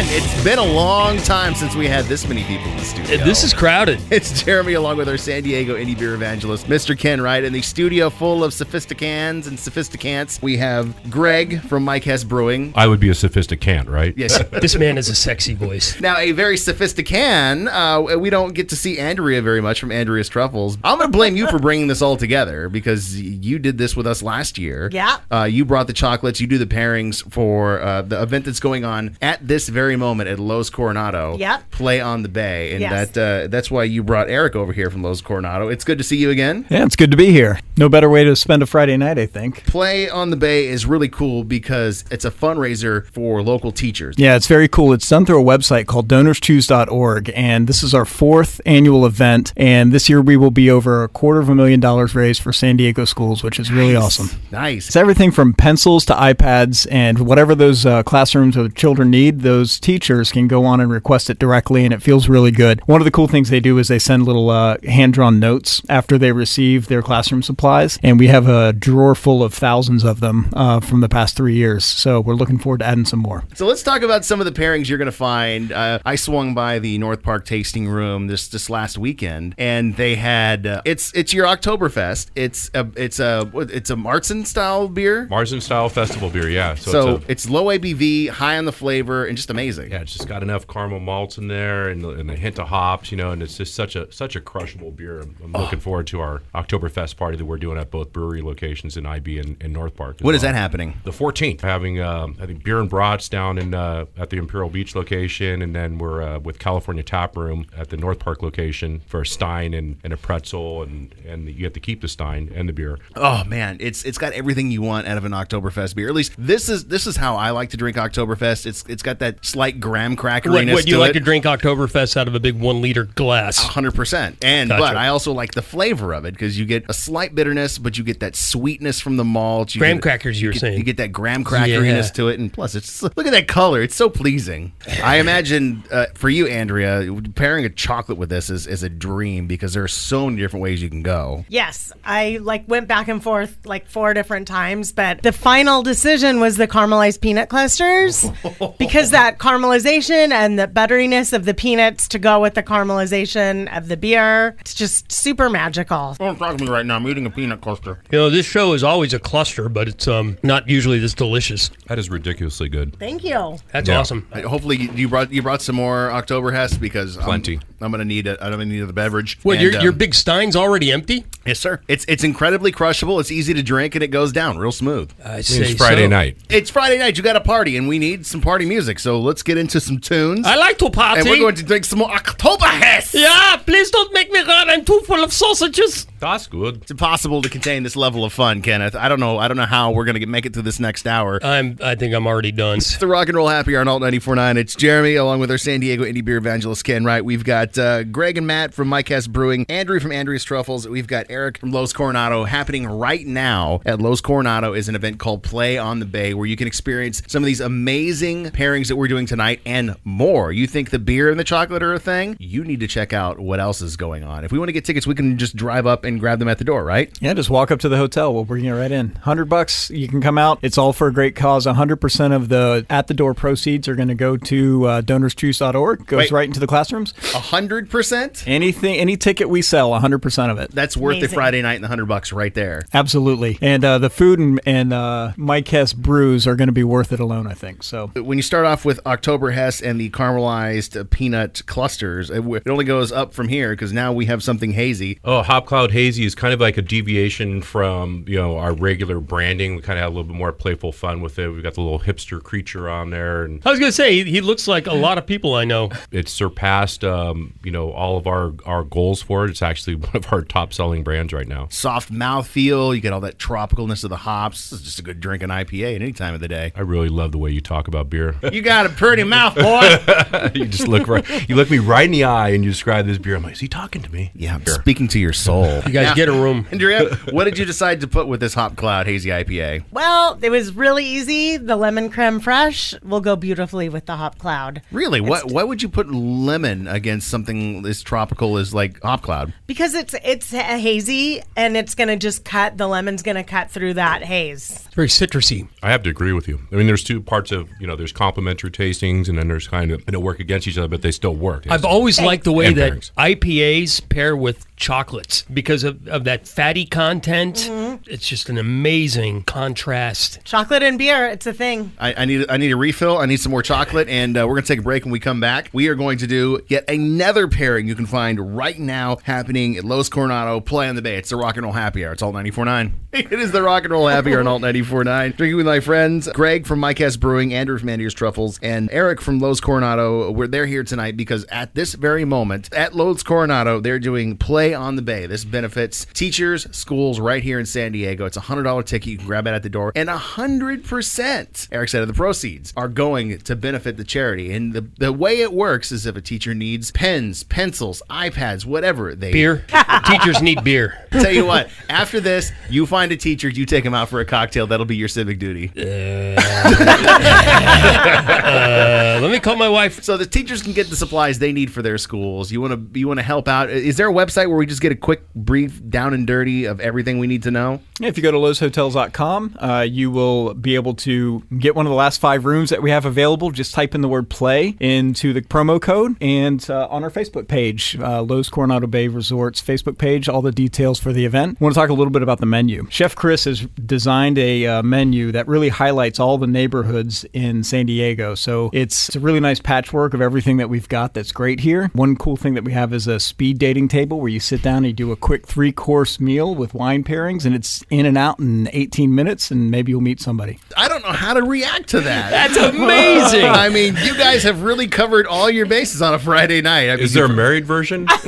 Ken, it's been a long time since we had this many people in the studio. This is crowded. It's Jeremy along with our San Diego indie beer evangelist, Mr. Ken Wright, in the studio full of sophisticans and sophisticants. We have Greg from Mike Hess Brewing. I would be a sophisticant, right? Yes. This man has a sexy voice. Now, a very sophistican. Uh, we don't get to see Andrea very much from Andrea's Truffles. I'm going to blame you for bringing this all together because you did this with us last year. Yeah. Uh, you brought the chocolates. You do the pairings for uh, the event that's going on at this very moment at Loews Coronado. Yep. Play on the Bay, and Yes. that uh, that's why you brought Eric over here from Loews Coronado. It's good to see you again. Yeah, it's good to be here. No better way to spend a Friday night, I think. Play on the Bay is really cool because it's a fundraiser for local teachers. Yeah, it's very cool. It's done through a website called donorschoose.org, and this is our fourth annual event. And this year we will be over a quarter of a million dollars raised for San Diego schools, which is really awesome. Nice. It's everything from pencils to iPads, and whatever those uh, classrooms or children need, those teachers can go on and request it directly, and it feels really good. One of the cool things they do is they send little uh, hand drawn notes after they receive their classroom supplies, and we have a drawer full of thousands of them uh, from the past three years. So we're looking forward to adding some more. So let's talk about some of the pairings you're going to find. Uh, I swung by the North Park Tasting Room this this last weekend, and they had uh, it's it's your Oktoberfest. It's a it's a it's a Marzen style beer. Marzen style festival beer, yeah. So, So it's, a, it's low ABV, high on the flavor, and just amazing. Yeah, it's just got enough caramel malts in there and, and a hint of hops, you know, and it's just such a such a crushable beer. I'm, I'm looking forward to our Oktoberfest party that we're doing at both brewery locations in IB and, and North Park. as When is well. that happening? The 14th, having um, I think beer and brats down in uh, at the Imperial Beach location, and then we're uh, with California Tap Room at the North Park location for a Stein and, and a pretzel, and and you have to keep the Stein and the beer. Oh man, it's it's got everything you want out of an Oktoberfest beer. At least this is this is how I like to drink Oktoberfest. It's it's got that slight graham What, crackeriness what you to like it. to drink Oktoberfest out of a big one liter glass? hundred percent. And Gotcha. but I also like the flavor of it because you get a slight bitterness, but you get that sweetness from the malt. You Graham get- crackers, you were get, saying. You get that graham crackeriness Yeah. to it, and plus, it's look at that color. It's so pleasing. I imagine uh, for you, Andrea, pairing a chocolate with this is, is a dream because there are so many different ways you can go. Yes, I like went back and forth like four different times, but the final decision was the caramelized peanut clusters because that caramelization and the butteriness of the peanuts to go with the caramelization of the beer. It's just super magical. Don't talk to me right now. I'm eating a peanut cluster. You know, this show is always a cluster, but it's um not usually this delicious. That is ridiculously good. Thank you. That's Yeah. awesome. I- Hopefully you- you brought you brought some more Oktoberfest because I'm- Plenty. I'm, gonna need it. I'm gonna need the beverage. What, And, your, your um, big Stein's already empty? Yes, sir. It's it's incredibly crushable. It's easy to drink, and it goes down real smooth. I It's Friday night. It's Friday night. You got a party, and we need some party music. So let's get into some tunes. I like to party. and we're going to drink some more Oktoberfest. yeah, please don't make me run. I'm too full of sausages. That's good. It's impossible to contain this level of fun, Kenneth. I don't know. I don't know how we're going to make it through this next hour. I'm. I think I'm already done. It's the Rock and Roll Happy Hour on Alt 94.9. It's Jeremy, along with our San Diego indie beer evangelist, Ken Wright. We've got uh, Greg and Matt from Mike Hess Brewing, Andrew from Andrea's Truffles. We've got Eric from Loews Coronado. Happening right now at Loews Coronado is an event called Play on the Bay, where you can experience some of these amazing pairings that we're doing tonight and more. You think the beer and the chocolate are a thing? You need to check out what else is going on. If we want to get tickets, we can just drive up and grab them at the door, right? Yeah, just walk up to the hotel. We'll bring you right in. Hundred bucks, you can come out. It's all for a great cause. hundred percent of the at the door proceeds are going to go to uh, donorschoose.org. Goes Wait. right into the classrooms. A hundred percent. Anything, any ticket we sell, hundred percent of it. That's worth the Friday night and the hundred bucks right there. Absolutely. And uh, the food and, and uh, Mike Hess brews are going to be worth it alone, I think. So when you start off with Oktoberfest and the caramelized uh, peanut clusters. It, only goes up from here because now we have something hazy. Oh, Hop Cloud Hazy is kind of like a deviation from you know our regular branding. We kind of have a little bit more playful fun with it. We've got the little hipster creature on there, and I was gonna say he, he looks like a lot of people I know. It surpassed um, you know all of our our goals for it. It's actually one of our top selling brands right now. Soft mouthfeel. You get all that tropicalness of the hops. It's just a good drink an IPA at any time of the day. I really love the way you talk about beer. You got a pretty mouth, boy. you just look right, you look me right in the eye and you describe this beer. I'm like, is he talking to me? yeah, I'm speaking to your soul. You guys get a room. Andrea, what did you decide to put with this Hop Cloud Hazy IPA? Well, it was really easy. The lemon crème fraîche will go beautifully with the hop cloud Really, what why would you put lemon against something as tropical as like Hop Cloud? because it's it's a hazy and it's gonna just cut. The lemon's gonna cut through that haze. It's very citrusy. I have to agree with you. I mean, there's two parts of you know, there's complementary tastings, and then there's kind of they don't work against each other, but they still work. I've always liked the way And that pairings. IPAs pair with chocolates because of, of that fatty content. It's just an amazing contrast. Chocolate and beer, it's a thing. I, I need I need a refill. I need some more chocolate, and uh, we're gonna take a break. When we come back, we are going to do yet another pairing you can find right now happening at Loews Coronado Play on the Bay. It's the Rock and Roll Happy Hour. It's Alt 94.9. It is the Rock and Roll Happy Hour on Alt 94.9. Drinking with my friends Greg from Mike Hess Brewing, Andrew from Andrew's Truffles, and Eric from Loews Coronado. We're they're here tonight because at this very moment at Loews Coronado, they're doing Play on the Bay. This benefits teachers, schools right here in San Diego. It's a hundred dollar ticket. You can grab it at the door, and a hundred percent, Eric said, of the proceeds are going to benefit the charity. And the the way it works is if a teacher needs pens, pencils, iPads, whatever they Beer. Teachers need beer. Tell you what, after this, you find a teacher, you take them out for a cocktail. That'll be your civic duty. Uh, let me call my wife. So the teachers can get the supplies they need for their schools. You want to you want to help out. Is there a website where we just get a quick brief down and dirty of everything we need to know? If you go to loewshotels.com, uh, you will be able to get one of the last five rooms that we have available. Just type in the word play into the promo code and uh, on our Facebook page, uh, Loews Coronado Bay Resorts Facebook page, all the details for the event. I want to talk a little bit about the menu. Chef Chris has designed a uh, menu that really highlights all the neighborhoods in San Diego. So it's, it's a really nice patchwork of everything that we've got that's great here. One cool thing that we have is a speed dating table where you sit down and you do a quick three course meal with wine pairings, and it's in and out in 18 minutes, and maybe you'll meet somebody. I don't know how to react to that. That's amazing. I mean, you guys have really covered all your bases on a Friday night. I mean, Is there a married version?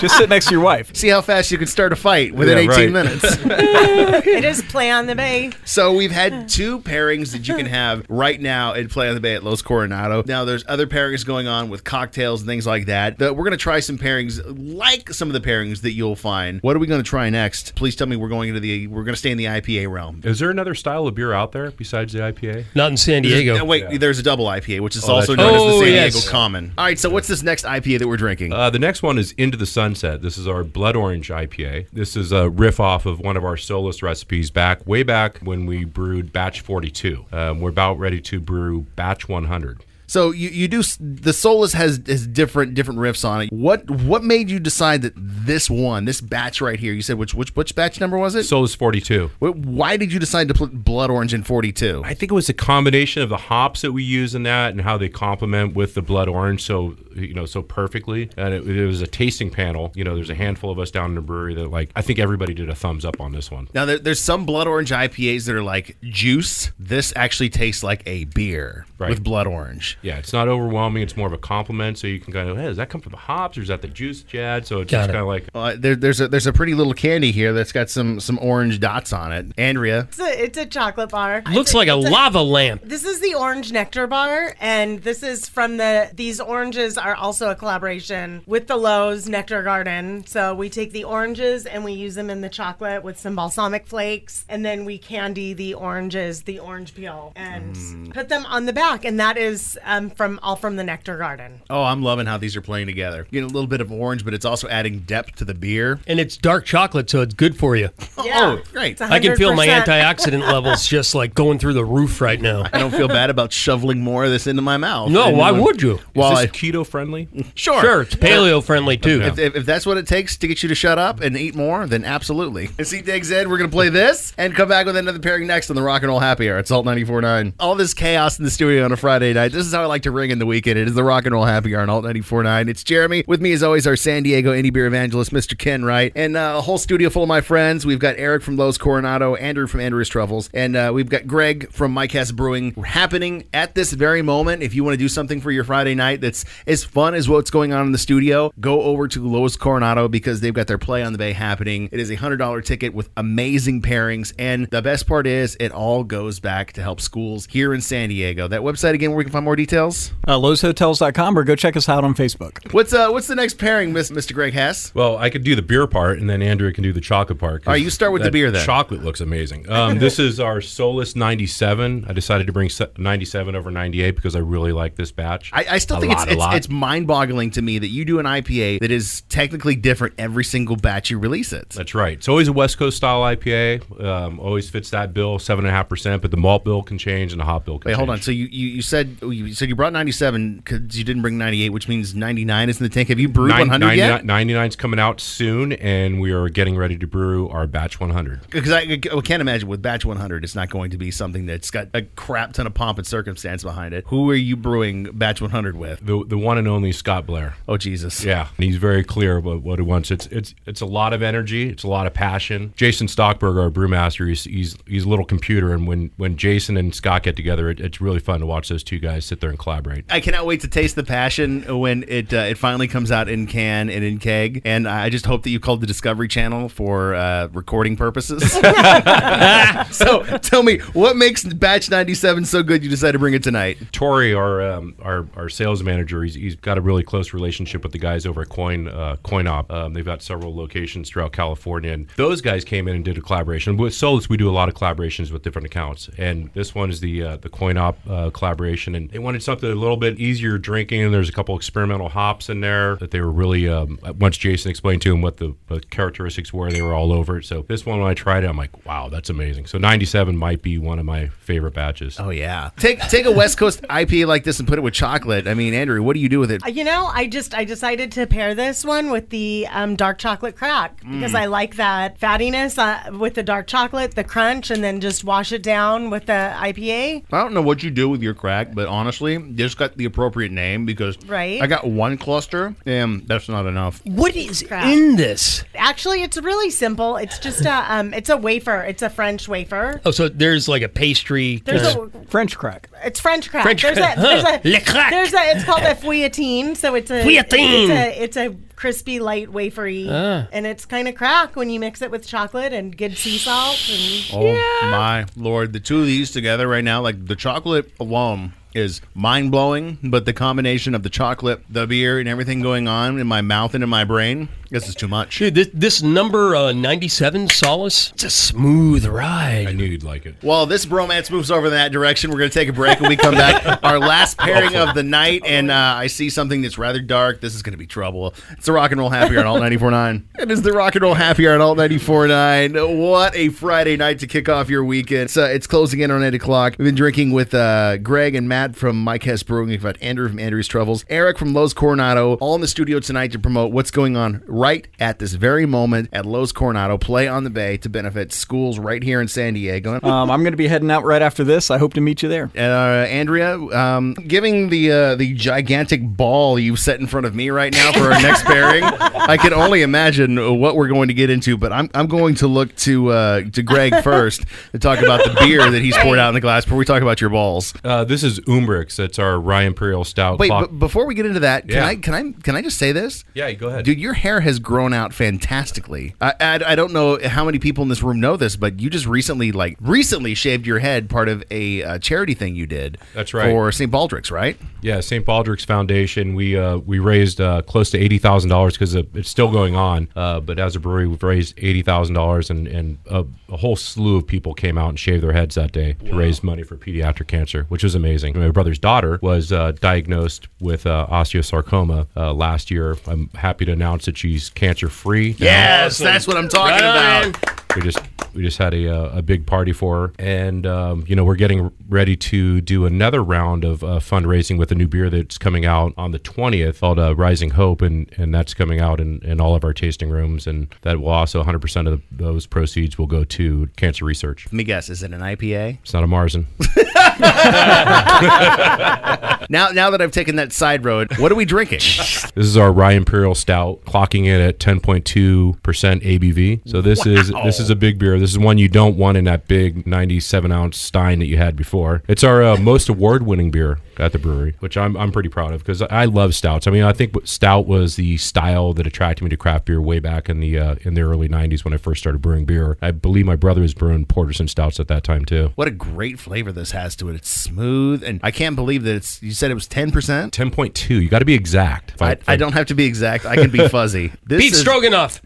Just sit next to your wife. see how fast you can start a fight within Yeah, 18 right. minutes. It is play on the bay. So we've had two pairings that you can have right now at Play on the Bay at Loews Coronado. Now there's other pairings going on with cocktails and things like that. The- we're going to try some pairings like some of the pairings that you'll find. What are we going to try next? Please tell me we're going into the we're going to stay in the IPA realm. Is there another style of beer out there besides the IPA? Not in San Diego. Wait, there's a double IPA, which is Oh, also known right. as the Oh, San yes. Diego Common. All right, so what's this next IPA that we're drinking? Uh, the next one is Into the Sunset. This is our Blood Orange IPA. This is a riff off of one of our Solus recipes back way back when we brewed Batch 42. Um, we're about ready to brew Batch 100. So you, you do the Solus has has different different riffs on it. What what made you decide that this one, this batch right here? You said which which which batch number was it? Solus 42. Why did you decide to put Blood Orange in 42? I think it was a combination of the hops that we use in that and how they complement with the blood orange so you know so perfectly. And it, it was a tasting panel. You know, there's a handful of us down in the brewery that like I think everybody did a thumbs up on this one. Now there, there's some Blood Orange IPAs that are like juice. This actually tastes like a beer Right. with Blood Orange. Yeah, it's not overwhelming. It's more of a compliment. So you can kind of, hey, does that come from the hops or is that the juice, Jad? So it's Got just it. kind of like, Uh, there, there's a there's a pretty little candy here that's got some some orange dots on it. Andrea, It's a, it's a chocolate bar. Looks It's like a it's lava lamp. This is the orange nectar bar, and this is from the. These oranges are also a collaboration with the Loews Nectar Garden. So we take the oranges and we use them in the chocolate with some balsamic flakes, and then we candy the oranges, the orange peel, and put them on the back. And that is um, from all from the Nectar Garden. Oh, I'm loving how these are playing together. Getting a little bit of orange, but it's also adding depth to the beer. And it's dark chocolate, so it's good for you. Yeah. Oh, great. I can feel my antioxidant levels just like going through the roof right now. I don't feel bad about shoveling more of this into my mouth. No, Into why my- would you? Well, Is I- this keto friendly? sure. Sure, it's paleo friendly too. If, if, if that's what it takes to get you to shut up and eat more, then absolutely. And see, Diggs Ed, we're going to play this and come back with another pairing next on the Rock and Roll Happy Hour at Alt 94.9. All this chaos in the studio on a Friday night. This is how I like to ring in the weekend. It is the Rock and Roll Happy Hour on Alt 94.9. It's Jeremy. With me, as always, our San Diego indie beer evangelist, Mr. Ken Wright. And uh, a whole studio full of my friends. We've got Eric from Loews Coronado, Andrew from Andrew's Truffles, and uh, we've got Greg from Hess Brewing happening at this very moment. If you want to do something for your Friday night that's as fun as what's going on in the studio, go over to Loews Coronado because they've got their Play on the Bay happening. It is a $100 ticket with amazing pairings. And the best part is, it all goes back to help schools here in San Diego. That website again where we can find more details? Uh, LoewsHotels.com or go check us out on Facebook. What's uh what's the next pairing, Miss, Mr. Greg Hess? Well, I could do the beer part, and then Andrea can do the chocolate part. All right, you start with the beer then. Chocolate looks amazing. Um, this is our Solus 97. I decided to bring 97 over 98 because I really like this batch. I, I still A think lot, it's it's, it's mind-boggling to me that you do an IPA that is technically different every single batch you release it. That's right. It's always a West Coast style IPA. Um, always fits that bill, seven and a half percent. But the malt bill can change and the hop bill can Wait, change. hold on. So you, you, you said you said you brought 97 because you didn't bring 98, which means 99 is in the tank. Have you brewed Nine- 100 yet? 99 is coming out soon, and we are getting ready to brew our batch 100. Because I, I can't imagine with batch 100, it's not going to be something that's got a crap ton of pomp and circumstance behind it. Who are you brewing batch 100 with? The the one and only Scott Blair. Oh Jesus! Yeah, and he's very clear about what he wants. It's it's it's a lot of energy. It's a lot of passion. Jason Stockberg, our brewmaster, he's he's he's a little computer, and when when Jason and Scott get together, it, it's really fun to watch those two guys sit there and collaborate. I cannot wait to taste the passion when it uh, it finally comes out in can and in keg. And I just hope that you called the Discovery Channel for uh, recording purposes. so tell me, what makes batch 97 so good you decided to bring it tonight? Tori, our um, our our sales manager, he's, he's got a really close relationship with the guys over at Coin uh, CoinOp. Um, they've got several locations throughout California, and those guys came in and did a collaboration. With Solus, we do a lot of collaborations with different accounts, and this one is the uh, the CoinOp uh, collaboration. And they wanted something a little bit easier drinking. There's a couple experimental hops in there that they were really. Um, once Jason explained to him what the, the characteristics were, they were all over it. So this one, when I tried it, I'm like, wow, that's amazing. So 97 might be one of my favorite batches. Oh yeah, take take a West Coast IPA like this and put it with chocolate. I mean, Andrew, what do you do with it? You know, I just I decided to pair this one with the um, dark chocolate crack because I like that fattiness uh, with the dark chocolate, the crunch, and then just wash it down with the IPA. I don't know what you do with your crack, but honestly, just got the appropriate name because Right. I got one cluster and that's not enough. What is Crap. in this? Actually, it's really simple. It's just a um, it's a wafer. It's a French wafer. Oh, so there's like a pastry. There's uh, a French crack. It's French crack. French there's crack. A, there's Huh. a, Le crack. There's a. It's called a feuilletine. So it's a. Feuilletine. It's a, it's a crispy, light, wafery, Ah. and it's kind of crack when you mix it with chocolate and good sea salt. And Oh my lord, the two of these together right now, like the chocolate alone is mind blowing, but the combination of the chocolate, the beer, and everything going on in my mouth and in my brain, this is too much. Dude, this, this number uh, 97 Solus, it's a smooth ride. I knew you'd like it. Well, this bromance moves over in that direction. We're going to take a break when we come back. Our last pairing of the night, and uh, I see something that's rather dark. This is going to be trouble. It's the Rock and Roll Happy Hour on Alt 94.9. It is the Rock and Roll Happy Hour on Alt 94.9. What a Friday night to kick off your weekend. It's, uh, it's closing in on 8 o'clock. We've been drinking with uh, Greg and Matt from Mike Hess Brewing. We've got Andrew from Andrew's Truffles, Eric from Loews Coronado, all in the studio tonight to promote what's going on right at this very moment at Loews Coronado. Play on the Bay to benefit schools right here in San Diego. Um, I'm going to be heading out right after this. I hope to meet you there. uh, Andrea, um, giving the uh, the gigantic ball you set in front of me right now for our next pairing, I can only imagine what we're going to get into. But I'm, I'm going to look to uh, to Greg first to talk about the beer that he's poured out in the glass before we talk about your balls. Uh, this is Umbrix. That's our Rye Imperial Stout. Wait, clock- but before we get into that, can Yeah. I can I can I just say this? yeah, go ahead. Dude, your hair has has grown out fantastically. I, I, I don't know how many people in this room know this, but you just recently, like, recently shaved your head part of a uh, charity thing you did. That's right. For St. Baldrick's, right? Yeah, St. Baldrick's Foundation. We uh, we raised uh, close to eighty thousand dollars because it's still going on. Uh, but as a brewery, we've raised eighty thousand dollars, and and a, a whole slew of people came out and shaved their heads that day to raise money for pediatric cancer, which was amazing. My brother's daughter was uh, diagnosed with uh, osteosarcoma uh, last year. I'm happy to announce that she's cancer free. Yes, that's what I'm talking Ryan. about. we just we just had a, uh, a big party for her and um, you know we're getting ready to do another round of uh, fundraising with a new beer that's coming out on the 20th called uh, rising hope and, and that's coming out in, in all of our tasting rooms and that will also 100% of those proceeds will go to cancer research Let me guess, is it an IPA? it's not a marzen Now, now that I've taken that side road, what are we drinking? this is our rye imperial stout clocking in at 10.2% abv so this is this is a big beer. This is one you don't want in that big 97 ounce stein that you had before. It's our uh, most award winning beer at the brewery which i'm, I'm pretty proud of because i love stouts. I mean i think stout was the style that attracted me to craft beer way back in the uh, in the early 90s when i first started brewing beer. I believe my brother was brewing porters and stouts at that time too. What a great flavor this has to it. It's smooth, and I can't believe that it's. You said it was ten percent. 10.2 you got to be exact If I, I don't have to be exact. I can be fuzzy. This Pete is Stroganoff.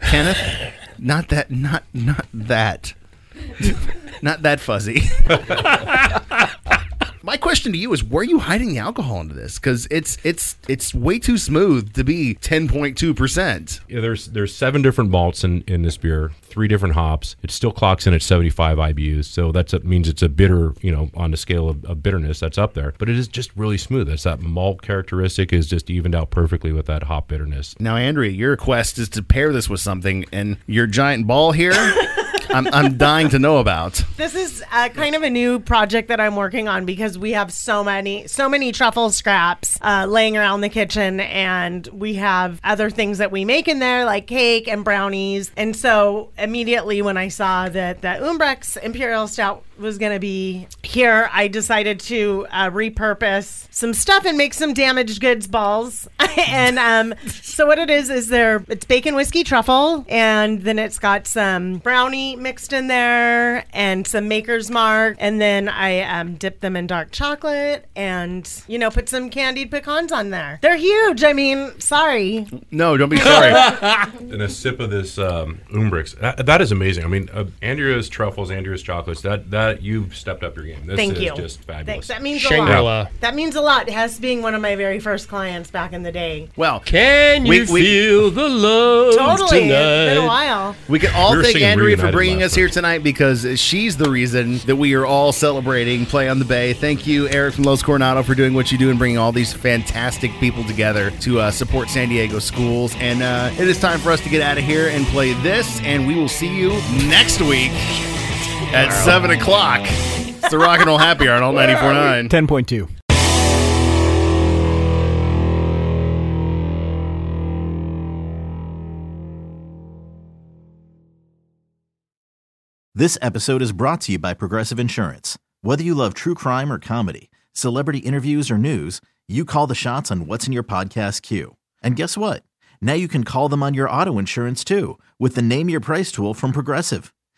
Kenneth. Not that. Not not that. not that fuzzy. My question to you is: Were you hiding the alcohol into this? Because it's it's it's way too smooth to be ten point two percent. Yeah, there's there's seven different malts in, in this beer, three different hops. It still clocks in at 75 IBUs, so that's a, means it's a bitter, you know, on the scale of, of bitterness that's up there. But it is just really smooth. That's that malt characteristic is just evened out perfectly with that hop bitterness. Now, Andrea, your quest is to pair this with something, and your giant ball here, I'm I'm dying to know about. This is uh, kind of a new project that I'm working on because we have so many, so many truffle scraps uh, laying around the kitchen, and we have other things that we make in there, like cake and brownies. And so immediately when I saw that the Umbrix Imperial Stout was going to be here, I decided to uh, repurpose some stuff and make some damaged goods balls. and um, so what it is is there, it's bacon whiskey truffle, and then it's got some brownie mixed in there and some Maker's Mark, and then I um, dip them in dark chocolate and you know put some candied pecans on there. They're huge. I mean, sorry. No, don't be sorry. And a sip of this um, Umbrix, that, that is amazing. I mean, uh, Andrea's truffles, Andrea's chocolates, that that you've stepped up your game. This Thank is you. just fabulous. Thanks. That means a Shangri-La. lot. That means a lot. Hess being one of my very first clients back in the day. Well, Can you We- we- feel the love Totally. tonight? It's been a while. We can all We were thank singing Andrea for Reunited bringing last us here night. tonight because she's the reason that we are all celebrating Play on the Bay. Thank you, Eric from Loews Coronado, for doing what you do and bringing all these fantastic people together to uh, support San Diego schools. And uh, it is time for us to get out of here and play this, and we will see you next week at 7 o'clock. It's the Rock and Roll Happy Hour on Alt 94.9. 10.2. This episode is brought to you by Progressive Insurance. Whether you love true crime or comedy, celebrity interviews or news, you call the shots on what's in your podcast queue. And guess what? Now you can call them on your auto insurance too with the Name Your Price tool from Progressive.